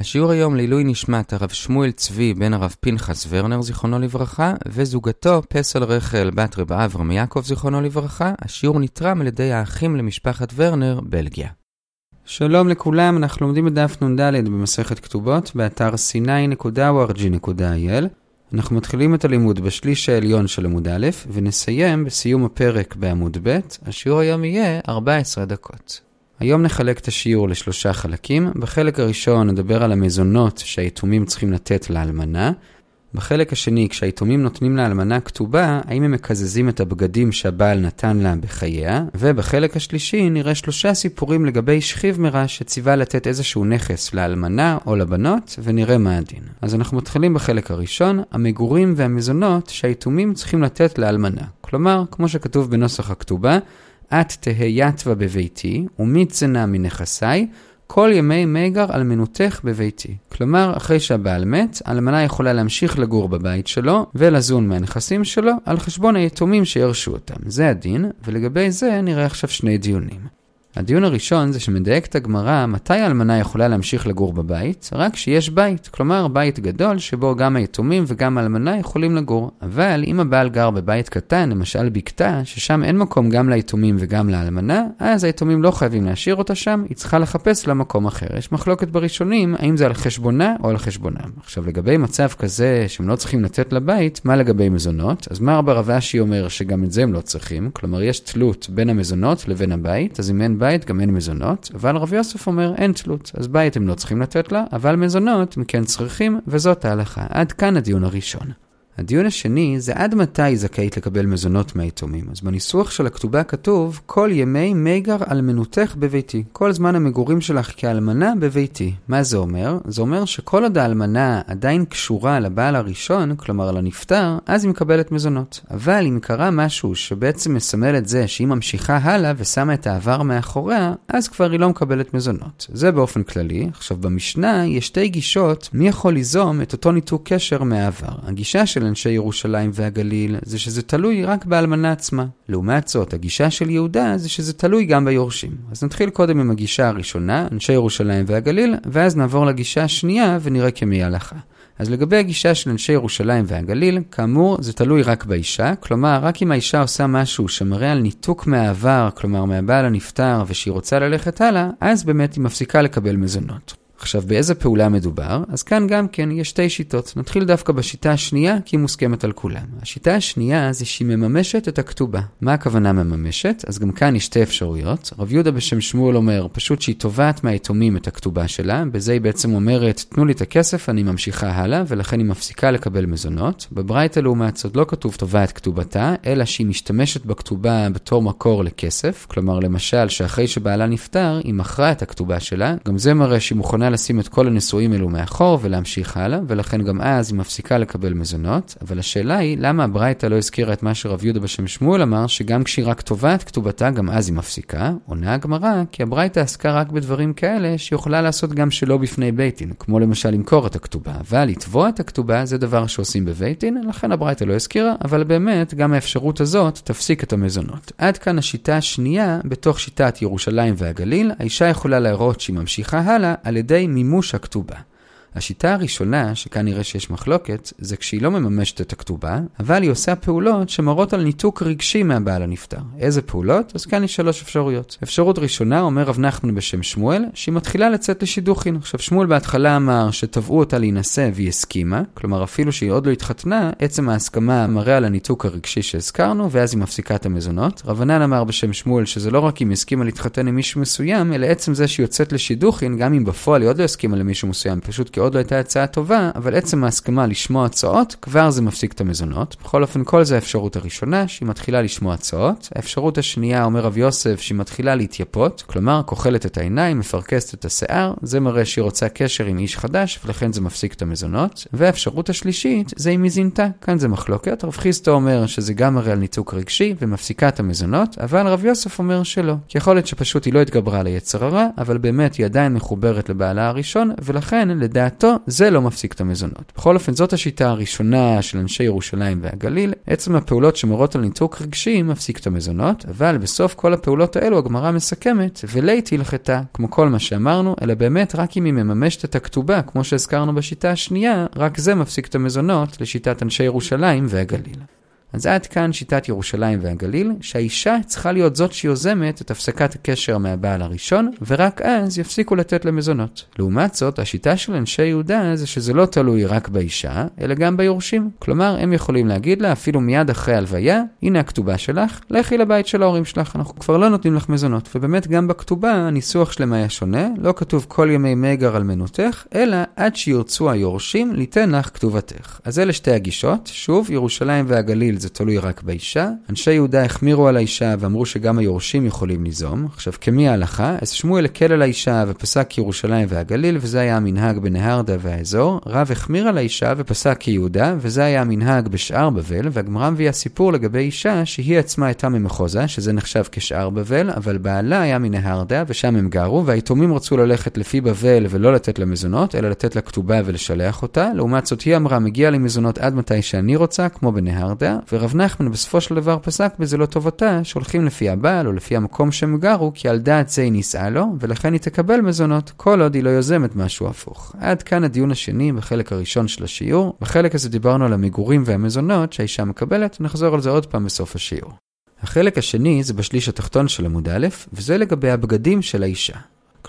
השיעור היום לעילוי נשמת הרב שמואל צבי בן הרב פנחס ורנר זיכרונו לברכה וזוגתו פסל רחל בת רב אברהם יעקב זיכרונו לברכה. השיעור נתרם על ידי האחים למשפחת ורנר, בלגיה. שלום לכולם, אנחנו לומדים בדף נ"ד במסכת כתובות באתר sny.org.il אנחנו מתחילים את הלימוד בשליש העליון של עמוד א' ונסיים בסיום הפרק בעמוד ב'. השיעור היום יהיה 14 דקות. היום נחלק את השיעור לשלושה חלקים. בחלק הראשון נדבר על המזונות שהיתומים צריכים לתת לאלמנה. בחלק השני, כשהיתומים נותנים לאלמנה כתובה, האם הם מקזזים את הבגדים שהבעל נתן לה בחייה, ובחלק השלישי נראה שלושה סיפורים לגבי שכיב מרע שציווה לתת איזשהו נכס לאלמנה או לבנות, ונראה מה הדין. אז אנחנו מתחילים בחלק הראשון, המגורים והמזונות שהיתומים צריכים לתת לאלמנה. כלומר, כמו שכתוב בנוסח הכתובה, את תהא יתווה בביתי, ומצנע מנכסיי, כל ימי מגר אלמנותך בביתי. כלומר, אחרי שהבעל מת, האלמנה יכולה להמשיך לגור בבית שלו ולזון מהנכסים שלו על חשבון היתומים שירשו אותם. זה הדין, ולגבי זה נראה עכשיו שני דיונים. הדיון הראשון זה שמדייקת הגמרא מתי האלמנה יכולה להמשיך לגור בבית, רק שיש בית, כלומר בית גדול שבו גם היתומים וגם האלמנה יכולים לגור. אבל אם הבעל גר בבית קטן, למשל בקתה, ששם אין מקום גם ליתומים וגם לאלמנה, אז היתומים לא חייבים להשאיר אותה שם, היא צריכה לחפש לה מקום אחר. יש מחלוקת בראשונים האם זה על חשבונה או על חשבונם. עכשיו לגבי מצב כזה שהם לא צריכים לתת לבית, מה לגבי מזונות? אז מר ברב אשי אומר שגם את זה הם לא צריכים, כלומר יש תלות בין המזונות לבין הבית, אז אם אין בית גם אין מזונות, אבל רב יוסף אומר אין תלות, אז בית הם לא צריכים לתת לה, אבל מזונות הם כן צריכים, וזאת ההלכה. עד כאן הדיון הראשון. הדיון השני זה עד מתי היא זכאית לקבל מזונות מהיתומים. אז בניסוח של הכתובה כתוב, כל ימי מגר אלמנותך בביתי. כל זמן המגורים שלך כאלמנה בביתי. מה זה אומר? זה אומר שכל עוד האלמנה עדיין קשורה לבעל הראשון, כלומר לנפטר, אז היא מקבלת מזונות. אבל אם קרה משהו שבעצם מסמל את זה שהיא ממשיכה הלאה ושמה את העבר מאחוריה, אז כבר היא לא מקבלת מזונות. זה באופן כללי. עכשיו במשנה יש שתי גישות מי יכול ליזום את אותו ניתוק קשר מהעבר. הגישה של אנשי ירושלים והגליל זה שזה תלוי רק באלמנה עצמה. לעומת זאת, הגישה של יהודה זה שזה תלוי גם ביורשים. אז נתחיל קודם עם הגישה הראשונה, אנשי ירושלים והגליל, ואז נעבור לגישה השנייה ונראה כמי הלכה. אז לגבי הגישה של אנשי ירושלים והגליל, כאמור, זה תלוי רק באישה, כלומר, רק אם האישה עושה משהו שמראה על ניתוק מהעבר, כלומר מהבעל הנפטר, ושהיא רוצה ללכת הלאה, אז באמת היא מפסיקה לקבל מזונות. עכשיו, באיזה פעולה מדובר? אז כאן גם כן יש שתי שיטות. נתחיל דווקא בשיטה השנייה, כי היא מוסכמת על כולם. השיטה השנייה זה שהיא מממשת את הכתובה. מה הכוונה מממשת? אז גם כאן יש שתי אפשרויות. רב יהודה בשם שמואל אומר, פשוט שהיא תובעת מהיתומים את הכתובה שלה, בזה היא בעצם אומרת, תנו לי את הכסף, אני ממשיכה הלאה, ולכן היא מפסיקה לקבל מזונות. בברייתא לעומת זאת לא כתוב תובעת כתובתה, אלא שהיא משתמשת בכתובה בתור מקור לכסף. כלומר, למשל, שאחרי שבעלה נפטר, היא מכרה את הכתובה שלה, גם זה מראה שהיא מוכנה לשים את כל הנישואים האלו מאחור ולהמשיך הלאה, ולכן גם אז היא מפסיקה לקבל מזונות, אבל השאלה היא, למה הברייתא לא הזכירה את מה שרב יהודה בשם שמואל אמר, שגם כשהיא רק תובעת כתובתה, גם אז היא מפסיקה? עונה הגמרא, כי הברייתא עסקה רק בדברים כאלה שיכולה לעשות גם שלא בפני בית דין, כמו למשל למכור את הכתובה, אבל לתבוע את הכתובה זה דבר שעושים בבית דין, לכן הברייתא לא הזכירה, אבל באמת, גם האפשרות הזאת תפסיק את המזונות. עד כאן השיטה השנייה, בתוך שיטת ירושלים והגליל, האישה יכולה להראות שהיא ממשיכה הלאה על ידי לגבי מימוש הכתובה. השיטה הראשונה, שכאן נראה שיש מחלוקת, זה כשהיא לא מממשת את הכתובה, אבל היא עושה פעולות שמראות על ניתוק רגשי מהבעל הנפטר. איזה פעולות? אז כאן יש שלוש אפשרויות. אפשרות ראשונה, אומר רב נחמן בשם שמואל, שהיא מתחילה לצאת לשידוכין. עכשיו, שמואל בהתחלה אמר שתבעו אותה להינשא והיא הסכימה, כלומר אפילו שהיא עוד לא התחתנה, עצם ההסכמה מראה על הניתוק הרגשי שהזכרנו, ואז היא מפסיקה את המזונות. רבנן אמר בשם שמואל שזה לא רק אם הסכימה להתחתן עם מישהו מסוים, אלא עצם זה שהיא יוצאת לשידוכין, גם אם בפועל היא עוד לא הסכימה למישהו מסוים, פשוט כי עוד לא הייתה הצעה טובה, אבל עצם ההסכמה לשמוע הצעות, כבר זה מפסיק את המזונות. בכל אופן, כל זה האפשרות הראשונה, שהיא מתחילה לשמוע הצעות. האפשרות השנייה, אומר רב יוסף, שהיא מתחילה להתייפות, כלומר, כוחלת את העיניים, מפרכסת את השיער, זה מראה שהיא רוצה קשר עם איש חדש, ולכן זה מפסיק את המזונות. והאפשרות השלישית, זה אם היא זינתה. כאן זה מחלוקת. רב חיסטו אומר שזה גם מראה על ניתוק רגשי, ומפסיקה את המזונות, אבל רב יוסף אומר שלא. יכול להיות שפשוט היא לא התגברה ליצר הרע, אבל באמת היא עדיין מחוברת לבעלה הראשון, ולכן, לדעת לדעתו, זה לא מפסיק את המזונות. בכל אופן, זאת השיטה הראשונה של אנשי ירושלים והגליל. עצם הפעולות שמורות על ניתוק רגשי מפסיק את המזונות, אבל בסוף כל הפעולות האלו הגמרא מסכמת, ולית הלכתה, כמו כל מה שאמרנו, אלא באמת רק אם היא מממשת את הכתובה, כמו שהזכרנו בשיטה השנייה, רק זה מפסיק את המזונות לשיטת אנשי ירושלים והגליל. אז עד כאן שיטת ירושלים והגליל, שהאישה צריכה להיות זאת שיוזמת את הפסקת הקשר מהבעל הראשון, ורק אז יפסיקו לתת למזונות. לעומת זאת, השיטה של אנשי יהודה זה שזה לא תלוי רק באישה, אלא גם ביורשים. כלומר, הם יכולים להגיד לה, אפילו מיד אחרי הלוויה, הנה הכתובה שלך, לכי לבית של ההורים שלך, אנחנו כבר לא נותנים לך מזונות. ובאמת, גם בכתובה, הניסוח שלהם היה שונה, לא כתוב כל ימי מגר על מנותך, אלא עד שירצו היורשים, ליתן לך כתובתך. אז אלה שתי הגישות. שוב, ירושלים והגליל זה תלוי רק באישה. אנשי יהודה החמירו על האישה ואמרו שגם היורשים יכולים ליזום. עכשיו, כמי ההלכה? אז שמואל הקל על האישה ופסק ירושלים והגליל, וזה היה המנהג בנהרדה והאזור. רב החמיר על האישה ופסק כיהודה, וזה היה המנהג בשאר בבל, והגמרא מביאה סיפור לגבי אישה שהיא עצמה הייתה ממחוזה, שזה נחשב כשאר בבל, אבל בעלה היה מנהרדה, ושם הם גרו, והיתומים רצו ללכת לפי בבל ולא לתת לה מזונות, אלא לתת לה כתובה ולשלח אותה. לעומת זאת, היא אמרה, מגיע לי מזונות עד מתי שאני רוצה, כמו בנהרדה, ורב נחמן בסופו של דבר פסק בזה לא טובתה, שהולכים לפי הבעל או לפי המקום שהם גרו, כי על דעת זה היא נישאה לו, ולכן היא תקבל מזונות, כל עוד היא לא יוזמת משהו הפוך. עד כאן הדיון השני בחלק הראשון של השיעור. בחלק הזה דיברנו על המגורים והמזונות שהאישה מקבלת, נחזור על זה עוד פעם בסוף השיעור. החלק השני זה בשליש התחתון של עמוד א', וזה לגבי הבגדים של האישה.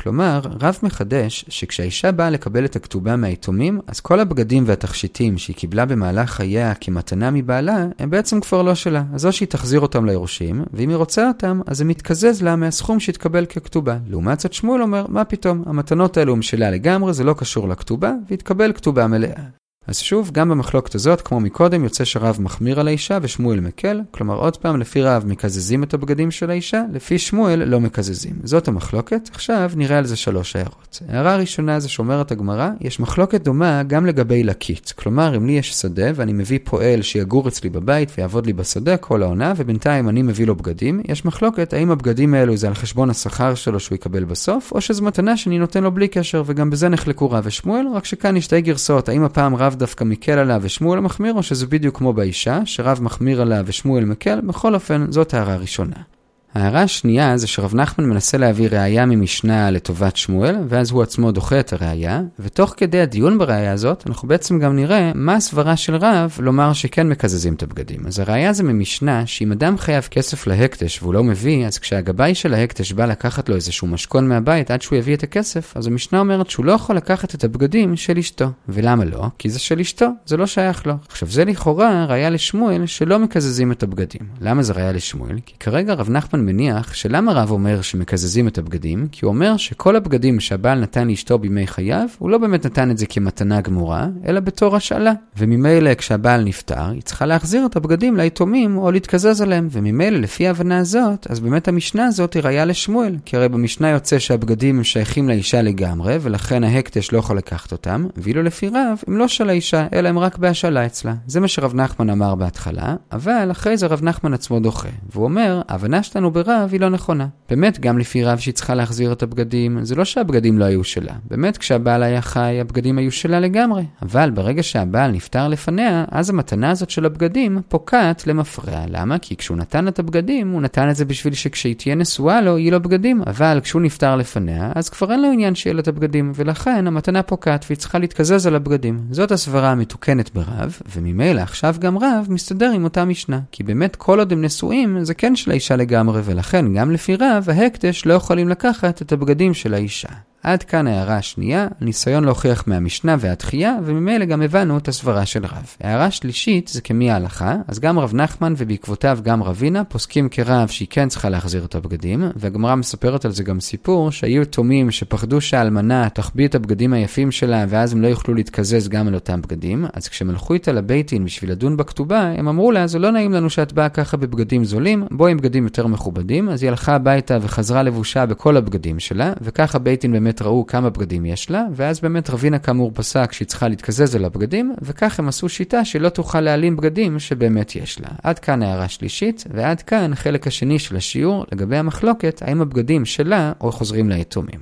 כלומר, רב מחדש שכשהאישה באה לקבל את הכתובה מהיתומים, אז כל הבגדים והתכשיטים שהיא קיבלה במהלך חייה כמתנה מבעלה, הם בעצם כבר לא שלה. אז או שהיא תחזיר אותם ליורשים, ואם היא רוצה אותם, אז זה מתקזז לה מהסכום שהתקבל ככתובה. לעומת זאת שמואל אומר, מה פתאום, המתנות האלו הם שלה לגמרי, זה לא קשור לכתובה, והתקבל כתובה מלאה. אז שוב, גם במחלוקת הזאת, כמו מקודם, יוצא שרב מחמיר על האישה ושמואל מקל. כלומר, עוד פעם, לפי רב מקזזים את הבגדים של האישה, לפי שמואל לא מקזזים. זאת המחלוקת. עכשיו נראה על זה שלוש הערות. הערה הראשונה זה שאומרת הגמרא, יש מחלוקת דומה גם לגבי לקית. כלומר, אם לי יש שדה ואני מביא פועל שיגור אצלי בבית ויעבוד לי בשדה כל העונה, ובינתיים אני מביא לו בגדים, יש מחלוקת האם הבגדים האלו זה על חשבון השכר שלו שהוא יקבל בסוף, או שזו מתנה שאני נותן לו בלי קשר, וגם בזה נחלקו רב ושמואל, רק שכאן יש שתי גרסאות, האם הפעם רב דווקא מקל עליו ושמואל מחמיר, או שזה בדיוק כמו באישה, שרב מחמיר עליו ושמואל מקל, בכל אופן, זאת הערה ראשונה. ההערה השנייה זה שרב נחמן מנסה להביא ראייה ממשנה לטובת שמואל, ואז הוא עצמו דוחה את הראייה, ותוך כדי הדיון בראייה הזאת, אנחנו בעצם גם נראה מה הסברה של רב לומר שכן מקזזים את הבגדים. אז הראייה זה ממשנה שאם אדם חייב כסף להקדש והוא לא מביא, אז כשהגבאי של ההקדש בא לקחת לו איזשהו משכון מהבית עד שהוא יביא את הכסף, אז המשנה אומרת שהוא לא יכול לקחת את הבגדים של אשתו. ולמה לא? כי זה של אשתו, זה לא שייך לו. עכשיו זה לכאורה ראייה לשמואל שלא מקזזים את הבגדים. למה זה ראייה לשמואל? כי כרגע רב נחמן נחמן מניח שלמה רב אומר שמקזזים את הבגדים? כי הוא אומר שכל הבגדים שהבעל נתן לאשתו בימי חייו, הוא לא באמת נתן את זה כמתנה גמורה, אלא בתור השאלה. וממילא כשהבעל נפטר, היא צריכה להחזיר את הבגדים ליתומים או להתקזז עליהם. וממילא לפי ההבנה הזאת, אז באמת המשנה הזאת היא ראיה לשמואל. כי הרי במשנה יוצא שהבגדים הם שייכים לאישה לגמרי, ולכן ההקדש לא יכול לקחת אותם, ואילו לפי רב, הם לא של האישה, אלא הם רק בהשאלה אצלה. זה מה שרב נחמן אמר בהתחלה, אבל אחרי זה רב נחמן עצמו דוחה. והוא אומר, ההבנה שלנו שלנו ברב היא לא נכונה. באמת, גם לפי רב שהיא צריכה להחזיר את הבגדים, זה לא שהבגדים לא היו שלה. באמת, כשהבעל היה חי, הבגדים היו שלה לגמרי. אבל ברגע שהבעל נפטר לפניה, אז המתנה הזאת של הבגדים פוקעת למפרע. למה? כי כשהוא נתן את הבגדים, הוא נתן את זה בשביל שכשהיא תהיה נשואה לו, יהיו לו בגדים. אבל כשהוא נפטר לפניה, אז כבר אין לו עניין שיהיה לה את הבגדים, ולכן המתנה פוקעת והיא צריכה להתקזז על הבגדים. זאת הסברה המתוקנת ברב, וממילא עכשיו גם רב מסתדר עם אותה משנה. כי באמת כל עוד הם נשואים, זה כן של האישה לגמרי. ולכן גם לפי רב, ההקדש לא יכולים לקחת את הבגדים של האישה. עד כאן ההערה השנייה, ניסיון להוכיח מהמשנה והתחייה, וממילא גם הבנו את הסברה של רב. הערה שלישית זה כמי ההלכה, אז גם רב נחמן ובעקבותיו גם רבינה פוסקים כרב שהיא כן צריכה להחזיר את הבגדים, והגמרא מספרת על זה גם סיפור שהיו יתומים שפחדו שהאלמנה תחביא את הבגדים היפים שלה ואז הם לא יוכלו להתקזז גם על אותם בגדים, אז כשהם הלכו איתה לבית דין בשביל לדון בכתובה, הם אמרו לה, זה לא נעים לנו שאת באה ככה בבגדים זולים, בואי עם בגדים יותר מכובדים, אז היא הלכה הביתה וחזרה לבושה בכל הבגדים שלה, וככה בית באמת באמת ראו כמה בגדים יש לה, ואז באמת רבינה כאמור פסק שהיא צריכה להתקזז על הבגדים, וכך הם עשו שיטה שלא תוכל להעלים בגדים שבאמת יש לה. עד כאן הערה שלישית, ועד כאן חלק השני של השיעור לגבי המחלוקת האם הבגדים שלה או חוזרים ליתומים.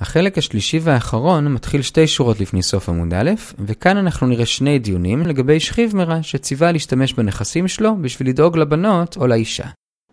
החלק השלישי והאחרון מתחיל שתי שורות לפני סוף עמוד א', וכאן אנחנו נראה שני דיונים לגבי שכיב מרע שציווה להשתמש בנכסים שלו בשביל לדאוג לבנות או לאישה.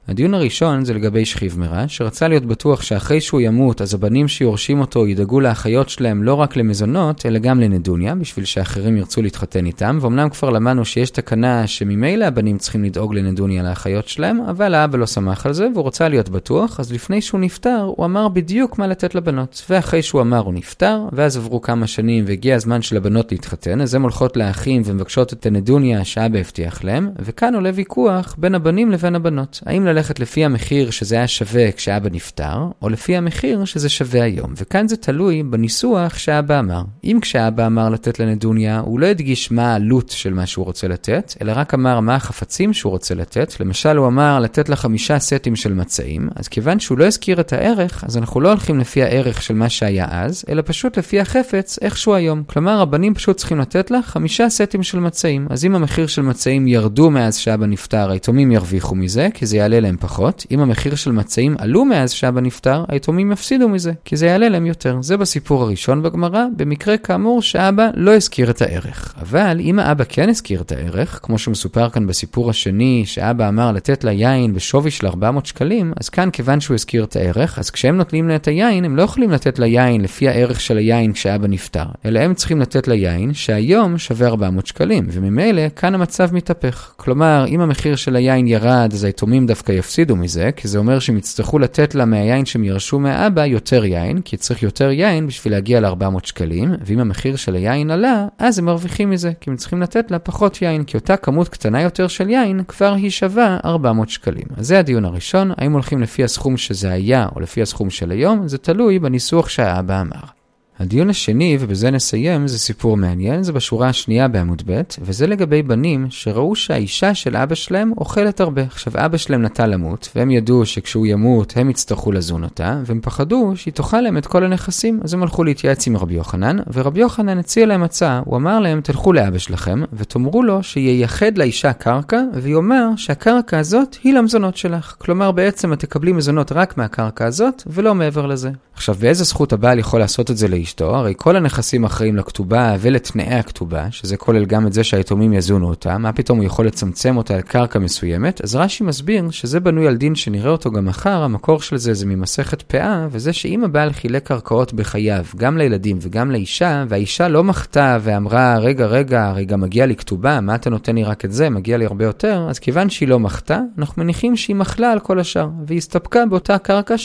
הדיון הראשון זה לגבי שכיב מרע, שרצה להיות בטוח שאחרי שהוא ימות, אז הבנים שיורשים אותו ידאגו לאחיות שלהם לא רק למזונות, אלא גם לנדוניה, בשביל שאחרים ירצו להתחתן איתם, ואומנם כבר למדנו שיש תקנה שממילא הבנים צריכים לדאוג לנדוניה לאחיות שלהם, אבל האבא לא שמח על זה, והוא רוצה להיות בטוח, אז לפני שהוא נפטר, הוא אמר בדיוק מה לתת לבנות. ואחרי שהוא אמר הוא נפטר, ואז עברו כמה שנים והגיע הזמן של הבנות להתחתן, אז הן הולכות לאחים ומבקשות את הנדוניה שאבא הבטיח להם, וכאן עולה ויכוח בין הבנים לבין הבנות. האם ללכת לפי המחיר שזה היה שווה כשאבא נפטר, או לפי המחיר שזה שווה היום. וכאן זה תלוי בניסוח שאבא אמר. אם כשאבא אמר לתת לנדוניה, הוא לא הדגיש מה העלות של מה שהוא רוצה לתת, אלא רק אמר מה החפצים שהוא רוצה לתת. למשל, הוא אמר לתת לה חמישה סטים של מצעים, אז כיוון שהוא לא הזכיר את הערך, אז אנחנו לא הולכים לפי הערך של מה שהיה אז, אלא פשוט לפי החפץ איכשהו היום. כלומר, הבנים פשוט צריכים לתת לה חמישה סטים של מצעים. אז אם המחיר של מצעים ירדו מאז שאבא נפטר, היתומים ירוויחו מזה, כי זה יעלה להם פחות. אם המחיר של מצעים עלו מאז שאבא נפטר, היתומים יפסידו מזה, כי זה יעלה להם יותר. זה בסיפור הראשון בגמרא, במקרה כאמור שאבא לא הזכיר את הערך. אבל אם האבא כן הזכיר את הערך, כמו שמסופר כאן בסיפור השני, שאבא אמר לתת לה יין בשווי של 400 שקלים, אז כאן כיוון שהוא הזכיר את הערך, אז כשהם נותנים לה את היין, הם לא יכולים לתת לה יין לפי הערך של היין כשאבא נפטר, אלא הם צריכים לתת לה יין שהיום שווה 400 שקלים, וממילא כאן המצב מתהפך. כלומר, אם המחיר של היין ירד, אז היתומים דווקא יפסידו מזה, כי זה אומר שהם יצטרכו לתת לה מהיין שהם ירשו מהאבא יותר יין, כי צריך יותר יין בשביל להגיע ל-400 שקלים, ואם המחיר של היין עלה, אז הם מרוויחים מזה, כי הם צריכים לתת לה פחות יין, כי אותה כמות קטנה יותר של יין כבר היא שווה 400 שקלים. אז זה הדיון הראשון, האם הולכים לפי הסכום שזה היה או לפי הסכום של היום, זה תלוי בניסוח שהאבא אמר. הדיון השני, ובזה נסיים, זה סיפור מעניין, זה בשורה השנייה בעמוד ב', וזה לגבי בנים שראו שהאישה של אבא שלהם אוכלת הרבה. עכשיו, אבא שלהם נטה למות, והם ידעו שכשהוא ימות הם יצטרכו לזון אותה, והם פחדו שהיא תאכל להם את כל הנכסים, אז הם הלכו להתייעץ עם רבי יוחנן, ורבי יוחנן הציע להם הצעה, הוא אמר להם, תלכו לאבא שלכם, ותאמרו לו שייחד לאישה קרקע, ויאמר שהקרקע הזאת היא למזונות שלך. כלומר, בעצם את תקבלי מזונות רק מהקרקע הזאת, ולא מעבר לזה. עכשיו, באיזה זכות הבעל יכול לעשות את זה לאשתו? הרי כל הנכסים אחראים לכתובה ולתנאי הכתובה, שזה כולל גם את זה שהיתומים יזונו אותה, מה פתאום הוא יכול לצמצם אותה לקרקע מסוימת? אז רש"י מסביר שזה בנוי על דין שנראה אותו גם מחר, המקור של זה זה ממסכת פאה, וזה שאם הבעל חילק קרקעות בחייו, גם לילדים וגם לאישה, והאישה לא מחתה ואמרה, רגע, רגע, הרי גם מגיע לי כתובה, מה אתה נותן לי רק את זה, מגיע לי הרבה יותר, אז כיוון שהיא לא מחתה, אנחנו מניחים שהיא מחלה על כל השאר, והיא קרקע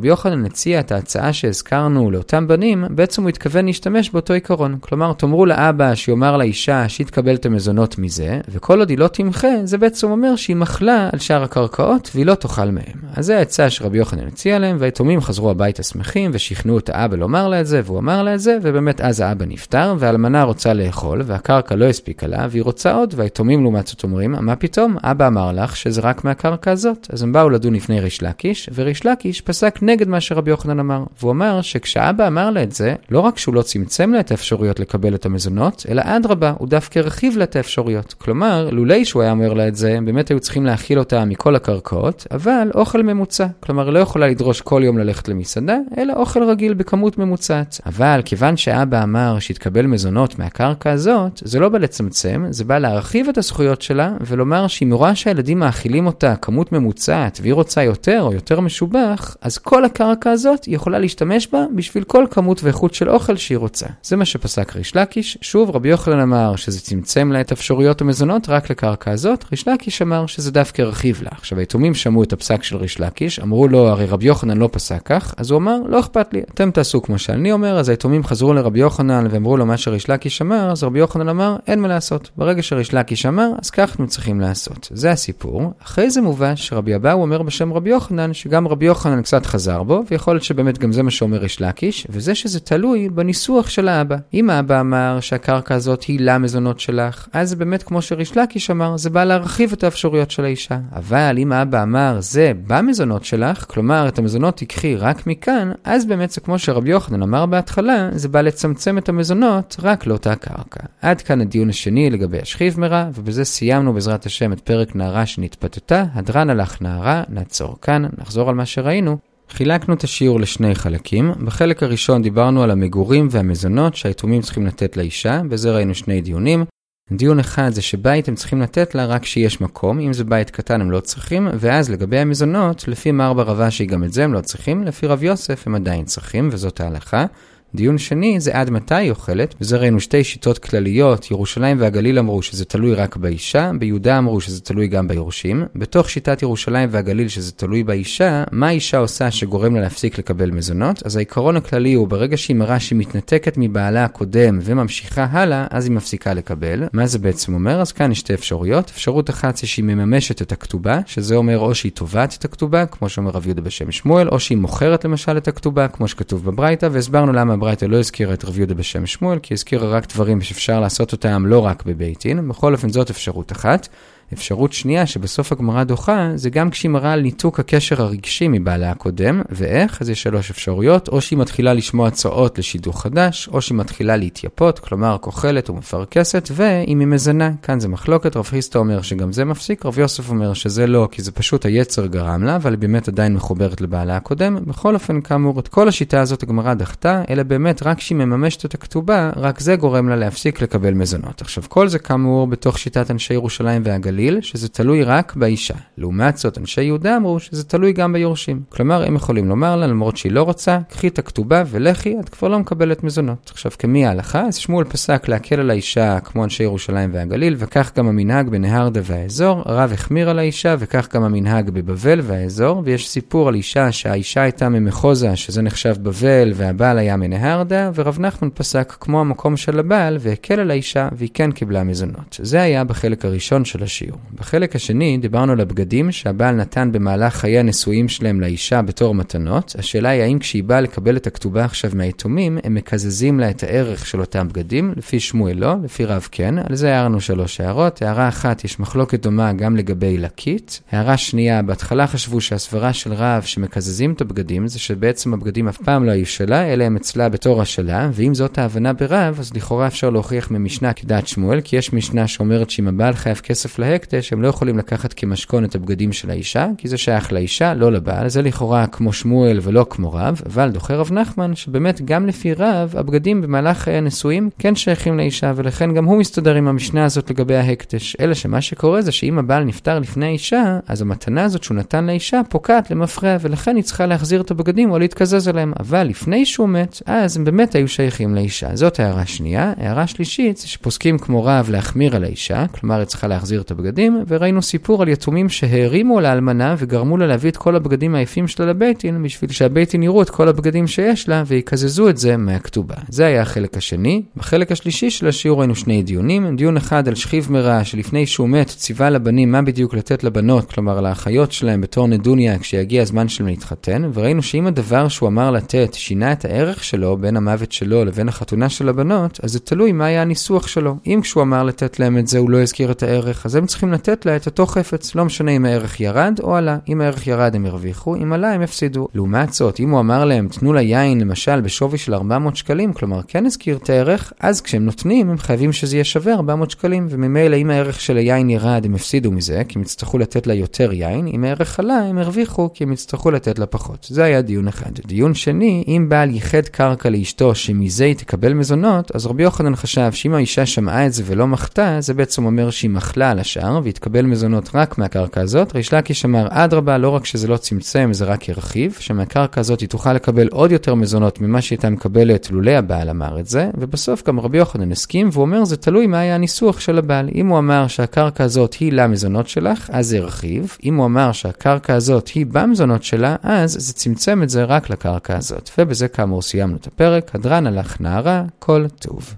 כשרבי יוחנן הציע את ההצעה שהזכרנו לאותם בנים, בעצם הוא התכוון להשתמש באותו עיקרון. כלומר, תאמרו לאבא שיאמר לאישה שהיא תקבל את המזונות מזה, וכל עוד היא לא תמחה, זה בעצם אומר שהיא מחלה על שאר הקרקעות והיא לא תאכל מהם. אז זה העצה שרבי יוחנן הציע להם, והיתומים חזרו הביתה שמחים ושכנעו את האבא לומר לה את זה, והוא אמר לה את זה, ובאמת אז האבא נפטר, והאלמנה רוצה לאכול, והקרקע לא הספיקה לה, והיא רוצה עוד, והיתומים לעומת זאת אומרים, מה פתאום, אבא אמר לך שזה רק מהקרקע הזאת. אז הם באו לדון לפני ריש לקיש, וריש לקיש פסק נגד מה שרבי יוחנן אמר, והוא אמר שכשאבא אמר לה את זה, לא רק שהוא לא צמצם לה את האפשרויות לקבל את המזונות, אלא אדרבה, הוא דווקא הרחיב לה את האפשרויות. כלומר, לולי שהוא היה אומר לה את זה, באמת היו צריכים להכיל אותה מכל הקרקעות, אבל אוכל ממוצע. כלומר, לא יכולה לדרוש כל יום ללכת למסעדה, אלא אוכל רגיל בכמות ממוצעת. אבל כיוון שאבא אמר שהתקבל מזונות מהקרקע הזאת, זה לא בא לצמצם, זה בא להרחיב את הזכויות שלה, ולומר שאם היא רואה שהילדים מאכילים אותה כמות ממוצעת, והיא רוצה יותר או יותר משובח, אז כל הקרקע הזאת היא יכולה להשתמש בה בשביל כל כמות ואיכות של אוכל שהיא רוצה. זה מה שפסק ריש לקיש. שוב, רבי יוחנן אמר שזה צמצם לה את אפשרויות המזונות רק לקרקע הזאת, ריש לקיש אמר שזה דווקא הרחיב לה. עכשיו, היתומים שמעו את הפסק של ריש לקיש, אמרו לו, הרי רבי יוחנן לא פסק כך, אז הוא אמר, לא אכפת לי, אתם תעשו כמו שאני אומר, אז היתומים חזרו לרבי יוחנן ואמרו לו מה שריש לקיש אמר, אז רבי יוחנן אמר, אין מה לעשות. ברגע שריש לקיש אמר, אז כך אנחנו צריכים לעשות. זה הסיפור. אחרי זה מובא שרבי אבאו אומר בשם רבי יוחנן, שגם רבי יוחנן קצת בו, ויכול להיות שבאמת גם זה מה שאומר ריש לקיש, וזה שזה תלוי בניסוח של האבא. אם האבא אמר שהקרקע הזאת היא למזונות שלך, אז זה באמת כמו שריש לקיש אמר, זה בא להרחיב את האפשרויות של האישה. אבל אם האבא אמר זה במזונות שלך, כלומר את המזונות תיקחי רק מכאן, אז באמת זה כמו שרבי יוחנן אמר בהתחלה, זה בא לצמצם את המזונות רק לאותה קרקע. עד כאן הדיון השני לגבי השכיב מרע, ובזה סיימנו בעזרת השם את פרק נערה שנתפתתה, הדרן הלך נערה, נעצור כאן, נחזור על מה שראינו. חילקנו את השיעור לשני חלקים. בחלק הראשון דיברנו על המגורים והמזונות שהיתומים צריכים לתת לאישה, בזה ראינו שני דיונים. דיון אחד זה שבית הם צריכים לתת לה רק כשיש מקום, אם זה בית קטן הם לא צריכים, ואז לגבי המזונות, לפי מרבה רבשי גם את זה הם לא צריכים, לפי רב יוסף הם עדיין צריכים, וזאת ההלכה. דיון שני זה עד מתי היא אוכלת, וזה ראינו שתי שיטות כלליות, ירושלים והגליל אמרו שזה תלוי רק באישה, ביהודה אמרו שזה תלוי גם ביורשים. בתוך שיטת ירושלים והגליל שזה תלוי באישה, מה האישה עושה שגורם לה להפסיק לקבל מזונות? אז העיקרון הכללי הוא ברגע שהיא מראה שהיא מתנתקת מבעלה הקודם וממשיכה הלאה, אז היא מפסיקה לקבל. מה זה בעצם אומר? אז כאן יש שתי אפשרויות. אפשרות אחת זה שהיא מממשת את הכתובה, שזה אומר או שהיא תובעת את הכתובה, כמו שאומר רב יהודה בשם שמואל, או שהיא מוכרת למשל את הכתובה, כמו שכתוב בברייתא, והסברנו למה הברייתא לא הזכירה את רב יהודה בשם שמואל, כי הזכירה רק דברים שאפשר לעשות אותם לא רק בבית דין. בכל אופן זאת אפשרות אחת. אפשרות שנייה שבסוף הגמרא דוחה, זה גם כשהיא מראה על ניתוק הקשר הרגשי מבעלה הקודם, ואיך? אז יש שלוש אפשרויות, או שהיא מתחילה לשמוע הצעות לשידוך חדש, או שהיא מתחילה להתייפות, כלומר כוחלת ומפרכסת, ואם היא מזנה, כאן זה מחלוקת, רב חיסטה אומר שגם זה מפסיק, רב יוסף אומר שזה לא, כי זה פשוט היצר גרם לה, אבל היא באמת עדיין מחוברת לבעלה הקודם. בכל אופן, כאמור, את כל השיטה הזאת הגמרא דחתה, אלא באמת רק כשהיא מממשת את הכתובה, רק זה גורם לה להפסיק לקבל מזונות. עכשיו, כל זה כאמור בתוך שיטת אנשי ירושלים והגליל. הגליל, שזה תלוי רק באישה. לעומת זאת, אנשי יהודה אמרו שזה תלוי גם ביורשים. כלומר, הם יכולים לומר לה, למרות שהיא לא רוצה, קחי את הכתובה ולכי, את כבר לא מקבלת מזונות. עכשיו, כמי ההלכה? אז שמואל פסק להקל על האישה כמו אנשי ירושלים והגליל, וכך גם המנהג בנהרדה והאזור. הרב החמיר על האישה, וכך גם המנהג בבבל והאזור, ויש סיפור על אישה שהאישה הייתה ממחוזה, שזה נחשב בבל, והבעל היה מנהרדה, ורב נחמן פסק כמו המקום של הבעל, והקל על האישה, והיא כן קיבלה מזונות. זה היה בחלק הראשון של השיר. השיעור. בחלק השני דיברנו על הבגדים שהבעל נתן במהלך חיי הנישואים שלהם לאישה בתור מתנות. השאלה היא האם כשהיא באה לקבל את הכתובה עכשיו מהיתומים, הם מקזזים לה את הערך של אותם בגדים, לפי שמואל לא, לפי רב כן. על זה הערנו שלוש הערות. הערה אחת, יש מחלוקת דומה גם לגבי לקית. הערה שנייה, בהתחלה חשבו שהסברה של רב שמקזזים את הבגדים, זה שבעצם הבגדים אף פעם לא היו שלה, אלא הם אצלה בתור השלה, ואם זאת ההבנה ברב, אז לכאורה אפשר להוכיח ממשנה כדעת שמואל, כי יש משנה שאומרת שאם הבעל חייב כסף להק, ההקדש, הם לא יכולים לקחת כמשכון את הבגדים של האישה, כי זה שייך לאישה, לא לבעל. זה לכאורה כמו שמואל ולא כמו רב, אבל דוחה רב נחמן, שבאמת גם לפי רב, הבגדים במהלך חיי הנישואים כן שייכים לאישה, ולכן גם הוא מסתדר עם המשנה הזאת לגבי ההקדש. אלא שמה שקורה זה שאם הבעל נפטר לפני האישה, אז המתנה הזאת שהוא נתן לאישה פוקעת למפרע, ולכן היא צריכה להחזיר את הבגדים או להתקזז עליהם. אבל לפני שהוא מת, אז הם באמת היו שייכים לאישה. זאת הערה שנייה. הערה שלישית זה שפוסקים כמו רב להחמיר על האישה, כלומר היא צריכה להחזיר את הבגדים. הבגדים, וראינו סיפור על יתומים שהרימו לאלמנה וגרמו לה להביא את כל הבגדים היפים שלה לבית דין, בשביל שהבית דין יראו את כל הבגדים שיש לה, ויקזזו את זה מהכתובה. זה היה החלק השני. בחלק השלישי של השיעור ראינו שני דיונים. דיון אחד על שכיב מרע, שלפני שהוא מת ציווה לבנים מה בדיוק לתת לבנות, כלומר לאחיות שלהם בתור נדוניה כשיגיע הזמן שלהם להתחתן, וראינו שאם הדבר שהוא אמר לתת שינה את הערך שלו בין המוות שלו לבין החתונה של הבנות, אז זה תלוי מה היה הניסוח שלו. אם כשהוא אמר לתת להם את זה הוא לא הזכיר את הערך, אז הם צריכים צריכים לתת לה את אותו חפץ, לא משנה אם הערך ירד או עלה. אם הערך ירד הם הרוויחו, אם עלה הם הפסידו. לעומת זאת, אם הוא אמר להם, תנו לה יין למשל בשווי של 400 שקלים, כלומר כן הזכיר את הערך, אז כשהם נותנים הם חייבים שזה יהיה שווה 400 שקלים, וממילא אם הערך של היין ירד הם הפסידו מזה, כי הם יצטרכו לתת לה יותר יין, אם הערך עלה הם הרוויחו, כי הם יצטרכו לתת לה פחות. זה היה דיון אחד. דיון שני, אם בעל ייחד קרקע לאשתו שמזה היא תקבל מזונות, אז רבי יוחנן חשב שאם האישה שמעה את זה ולא מחתה, זה בעצם אומר שהיא מחלה על השאר, השאר והתקבל מזונות רק מהקרקע הזאת, ריש לקיש אמר אדרבה, לא רק שזה לא צמצם, זה רק הרחיב, שמהקרקע הזאת היא תוכל לקבל עוד יותר מזונות ממה שהיא הייתה מקבלת לולא הבעל אמר את זה, ובסוף גם רבי יוחנן הסכים, והוא אומר זה תלוי מה היה הניסוח של הבעל. אם הוא אמר שהקרקע הזאת היא למזונות שלך, אז זה הרחיב. אם הוא אמר שהקרקע הזאת היא במזונות שלה, אז זה צמצם את זה רק לקרקע הזאת. ובזה כאמור סיימנו את הפרק. הדרן הלך נערה, כל טוב.